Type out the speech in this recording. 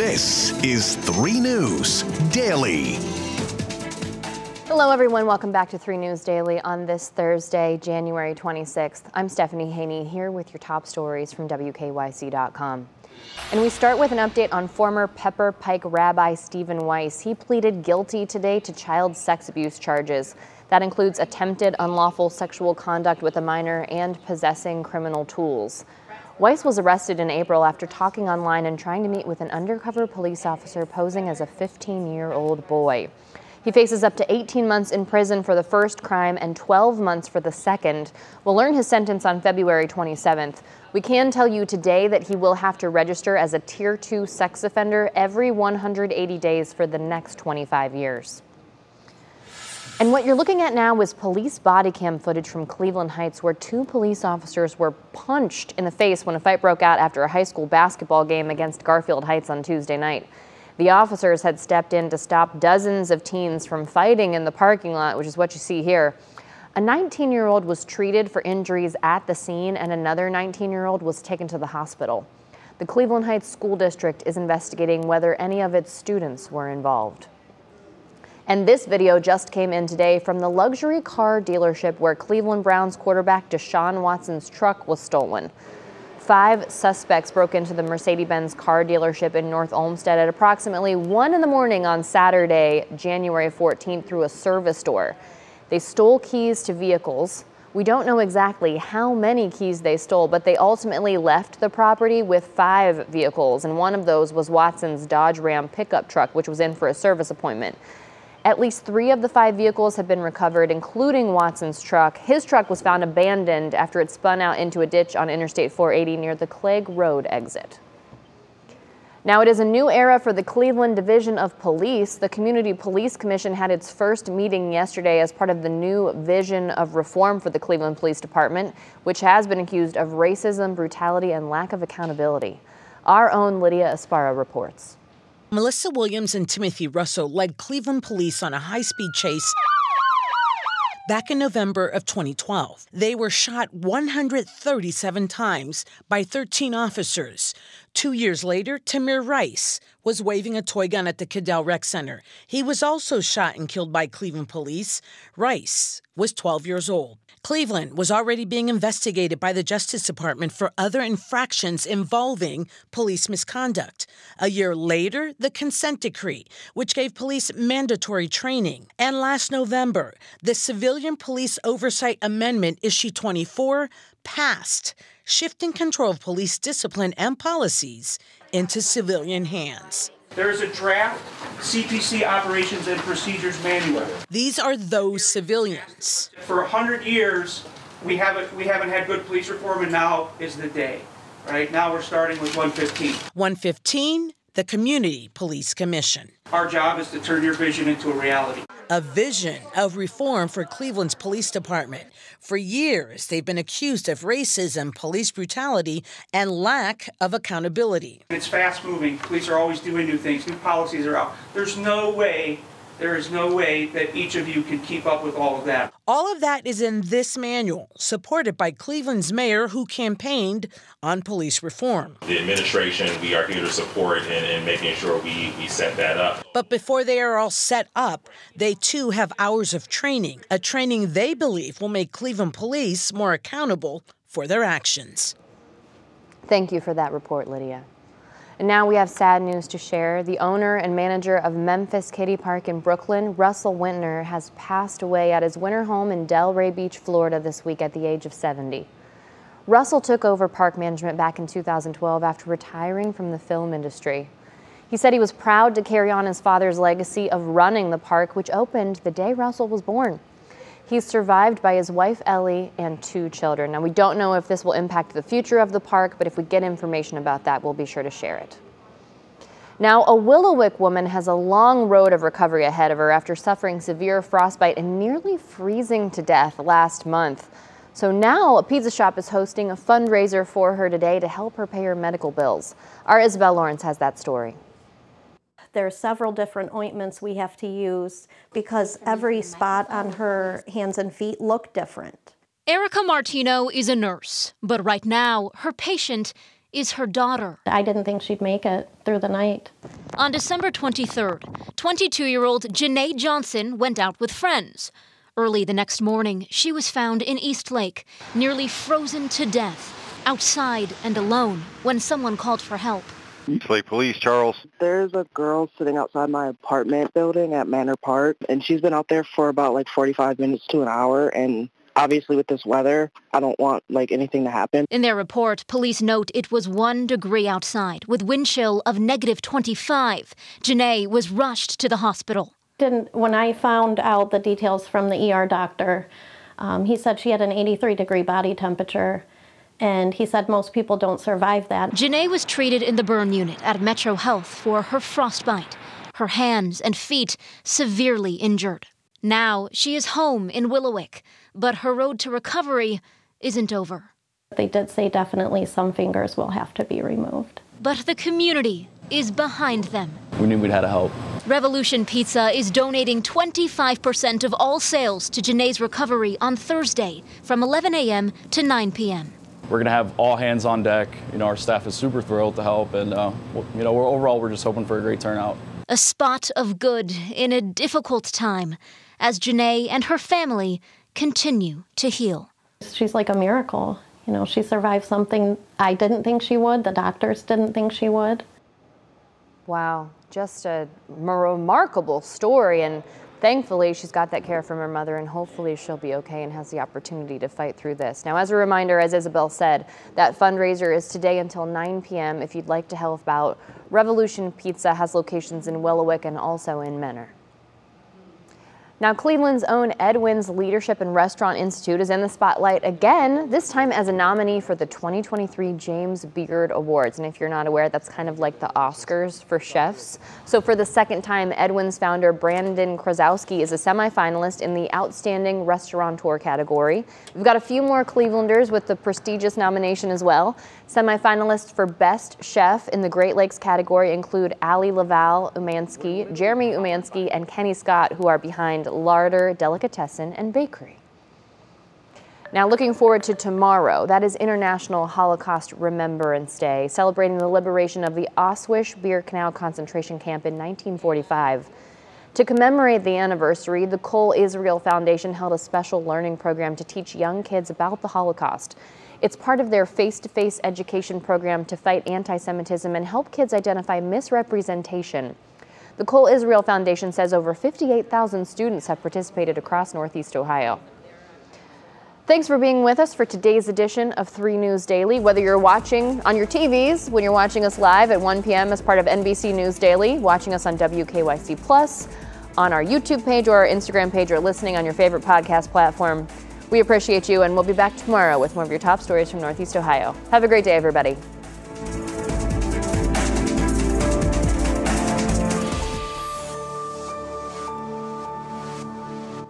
This is 3 News Daily. Hello, everyone. Welcome back to 3 News Daily on this Thursday, January 26th. I'm Stephanie Haney here with your top stories from WKYC.com. And we start with an update on former Pepper Pike Rabbi Stephen Weiss. He pleaded guilty today to child sex abuse charges. That includes attempted unlawful sexual conduct with a minor and possessing criminal tools. Weiss was arrested in April after talking online and trying to meet with an undercover police officer posing as a 15 year old boy. He faces up to 18 months in prison for the first crime and 12 months for the second. We'll learn his sentence on February 27th. We can tell you today that he will have to register as a Tier 2 sex offender every 180 days for the next 25 years. And what you're looking at now is police body cam footage from Cleveland Heights where two police officers were punched in the face when a fight broke out after a high school basketball game against Garfield Heights on Tuesday night. The officers had stepped in to stop dozens of teens from fighting in the parking lot, which is what you see here. A 19 year old was treated for injuries at the scene, and another 19 year old was taken to the hospital. The Cleveland Heights School District is investigating whether any of its students were involved. And this video just came in today from the luxury car dealership where Cleveland Browns quarterback Deshaun Watson's truck was stolen. Five suspects broke into the Mercedes-Benz car dealership in North Olmsted at approximately 1 in the morning on Saturday, January 14th through a service door. They stole keys to vehicles. We don't know exactly how many keys they stole, but they ultimately left the property with five vehicles, and one of those was Watson's Dodge Ram pickup truck, which was in for a service appointment. At least three of the five vehicles have been recovered, including Watson's truck. His truck was found abandoned after it spun out into a ditch on Interstate 480 near the Clague Road exit. Now, it is a new era for the Cleveland Division of Police. The Community Police Commission had its first meeting yesterday as part of the new vision of reform for the Cleveland Police Department, which has been accused of racism, brutality, and lack of accountability. Our own Lydia Esparra reports. Melissa Williams and Timothy Russell led Cleveland police on a high speed chase back in November of 2012. They were shot 137 times by 13 officers. Two years later, Tamir Rice was waving a toy gun at the Cudell Rec Center. He was also shot and killed by Cleveland police. Rice was 12 years old. Cleveland was already being investigated by the Justice Department for other infractions involving police misconduct. A year later, the consent decree, which gave police mandatory training. And last November, the Civilian Police Oversight Amendment, Issue 24, passed, shifting control of police discipline and policies into civilian hands. There is a draft CPC operations and procedures manual. These are those civilians. For 100 years, we haven't, we haven't had good police reform, and now is the day. Right now, we're starting with 115. 115, the Community Police Commission. Our job is to turn your vision into a reality a vision of reform for Cleveland's police department. For years, they've been accused of racism, police brutality, and lack of accountability. It's fast moving. Police are always doing new things, new policies are out. There's no way there is no way that each of you can keep up with all of that. All of that is in this manual, supported by Cleveland's mayor who campaigned on police reform. The administration, we are here to support in, in making sure we, we set that up. But before they are all set up, they too have hours of training, a training they believe will make Cleveland police more accountable for their actions. Thank you for that report, Lydia. And now we have sad news to share. The owner and manager of Memphis Kiddie Park in Brooklyn, Russell Wintner, has passed away at his winter home in Delray Beach, Florida this week at the age of 70. Russell took over park management back in 2012 after retiring from the film industry. He said he was proud to carry on his father's legacy of running the park, which opened the day Russell was born. He's survived by his wife Ellie and two children. Now, we don't know if this will impact the future of the park, but if we get information about that, we'll be sure to share it. Now, a Willowick woman has a long road of recovery ahead of her after suffering severe frostbite and nearly freezing to death last month. So now a pizza shop is hosting a fundraiser for her today to help her pay her medical bills. Our Isabel Lawrence has that story. There are several different ointments we have to use because every spot on her hands and feet look different. Erica Martino is a nurse, but right now her patient is her daughter. I didn't think she'd make it through the night. On December 23rd, 22 year old Janae Johnson went out with friends. Early the next morning, she was found in East Lake, nearly frozen to death, outside and alone, when someone called for help. East Lake Police, Charles. There's a girl sitting outside my apartment building at Manor Park, and she's been out there for about like 45 minutes to an hour, and obviously with this weather, I don't want like anything to happen. In their report, police note it was one degree outside with wind chill of negative 25. Janae was rushed to the hospital. Didn't when I found out the details from the ER doctor, um, he said she had an 83 degree body temperature. And he said most people don't survive that. Janae was treated in the burn unit at Metro Health for her frostbite, her hands and feet severely injured. Now she is home in Willowick, but her road to recovery isn't over. They did say definitely some fingers will have to be removed. But the community is behind them. We knew we'd had to help. Revolution Pizza is donating 25% of all sales to Janae's recovery on Thursday from 11 a.m. to 9 p.m. We're going to have all hands on deck. You know, our staff is super thrilled to help, and uh, you know, we're, overall, we're just hoping for a great turnout. A spot of good in a difficult time as Janae and her family continue to heal. She's like a miracle. You know, she survived something I didn't think she would, the doctors didn't think she would. Wow, just a remarkable story. And Thankfully, she's got that care from her mother, and hopefully she'll be okay and has the opportunity to fight through this. Now, as a reminder, as Isabel said, that fundraiser is today until 9 p.m. If you'd like to help out, Revolution Pizza has locations in Willowick and also in Mentor. Now, Cleveland's own Edwin's Leadership and Restaurant Institute is in the spotlight again, this time as a nominee for the 2023 James Beard Awards. And if you're not aware, that's kind of like the Oscars for chefs. So, for the second time, Edwin's founder Brandon Chrostowski is a semifinalist in the Outstanding Restaurateur category. We've got a few more Clevelanders with the prestigious nomination as well. Semifinalists for Best Chef in the Great Lakes category include Allie La Valle Umansky, Jeremy Umansky, and Kenny Scott, who are behind Larder Delicatessen and Bakery. Now, looking forward to tomorrow, that is International Holocaust Remembrance Day, celebrating the liberation of the Auschwitz-Birkenau concentration camp in 1945. To commemorate the anniversary, the Kol Israel Foundation held a special learning program to teach young kids about the Holocaust. It's part of their face-to-face -face education program to fight anti-Semitism and help kids identify misrepresentation. The Kol Israel Foundation says over 58,000 students have participated across Northeast Ohio. Thanks for being with us for today's edition of 3 News Daily. Whether you're watching on your TVs, when you're watching us live at 1 p.m. as part of NBC News Daily, watching us on WKYC Plus, on our YouTube page or our Instagram page, or listening on your favorite podcast platform, we appreciate you, and we'll be back tomorrow with more of your top stories from Northeast Ohio. Have a great day, everybody.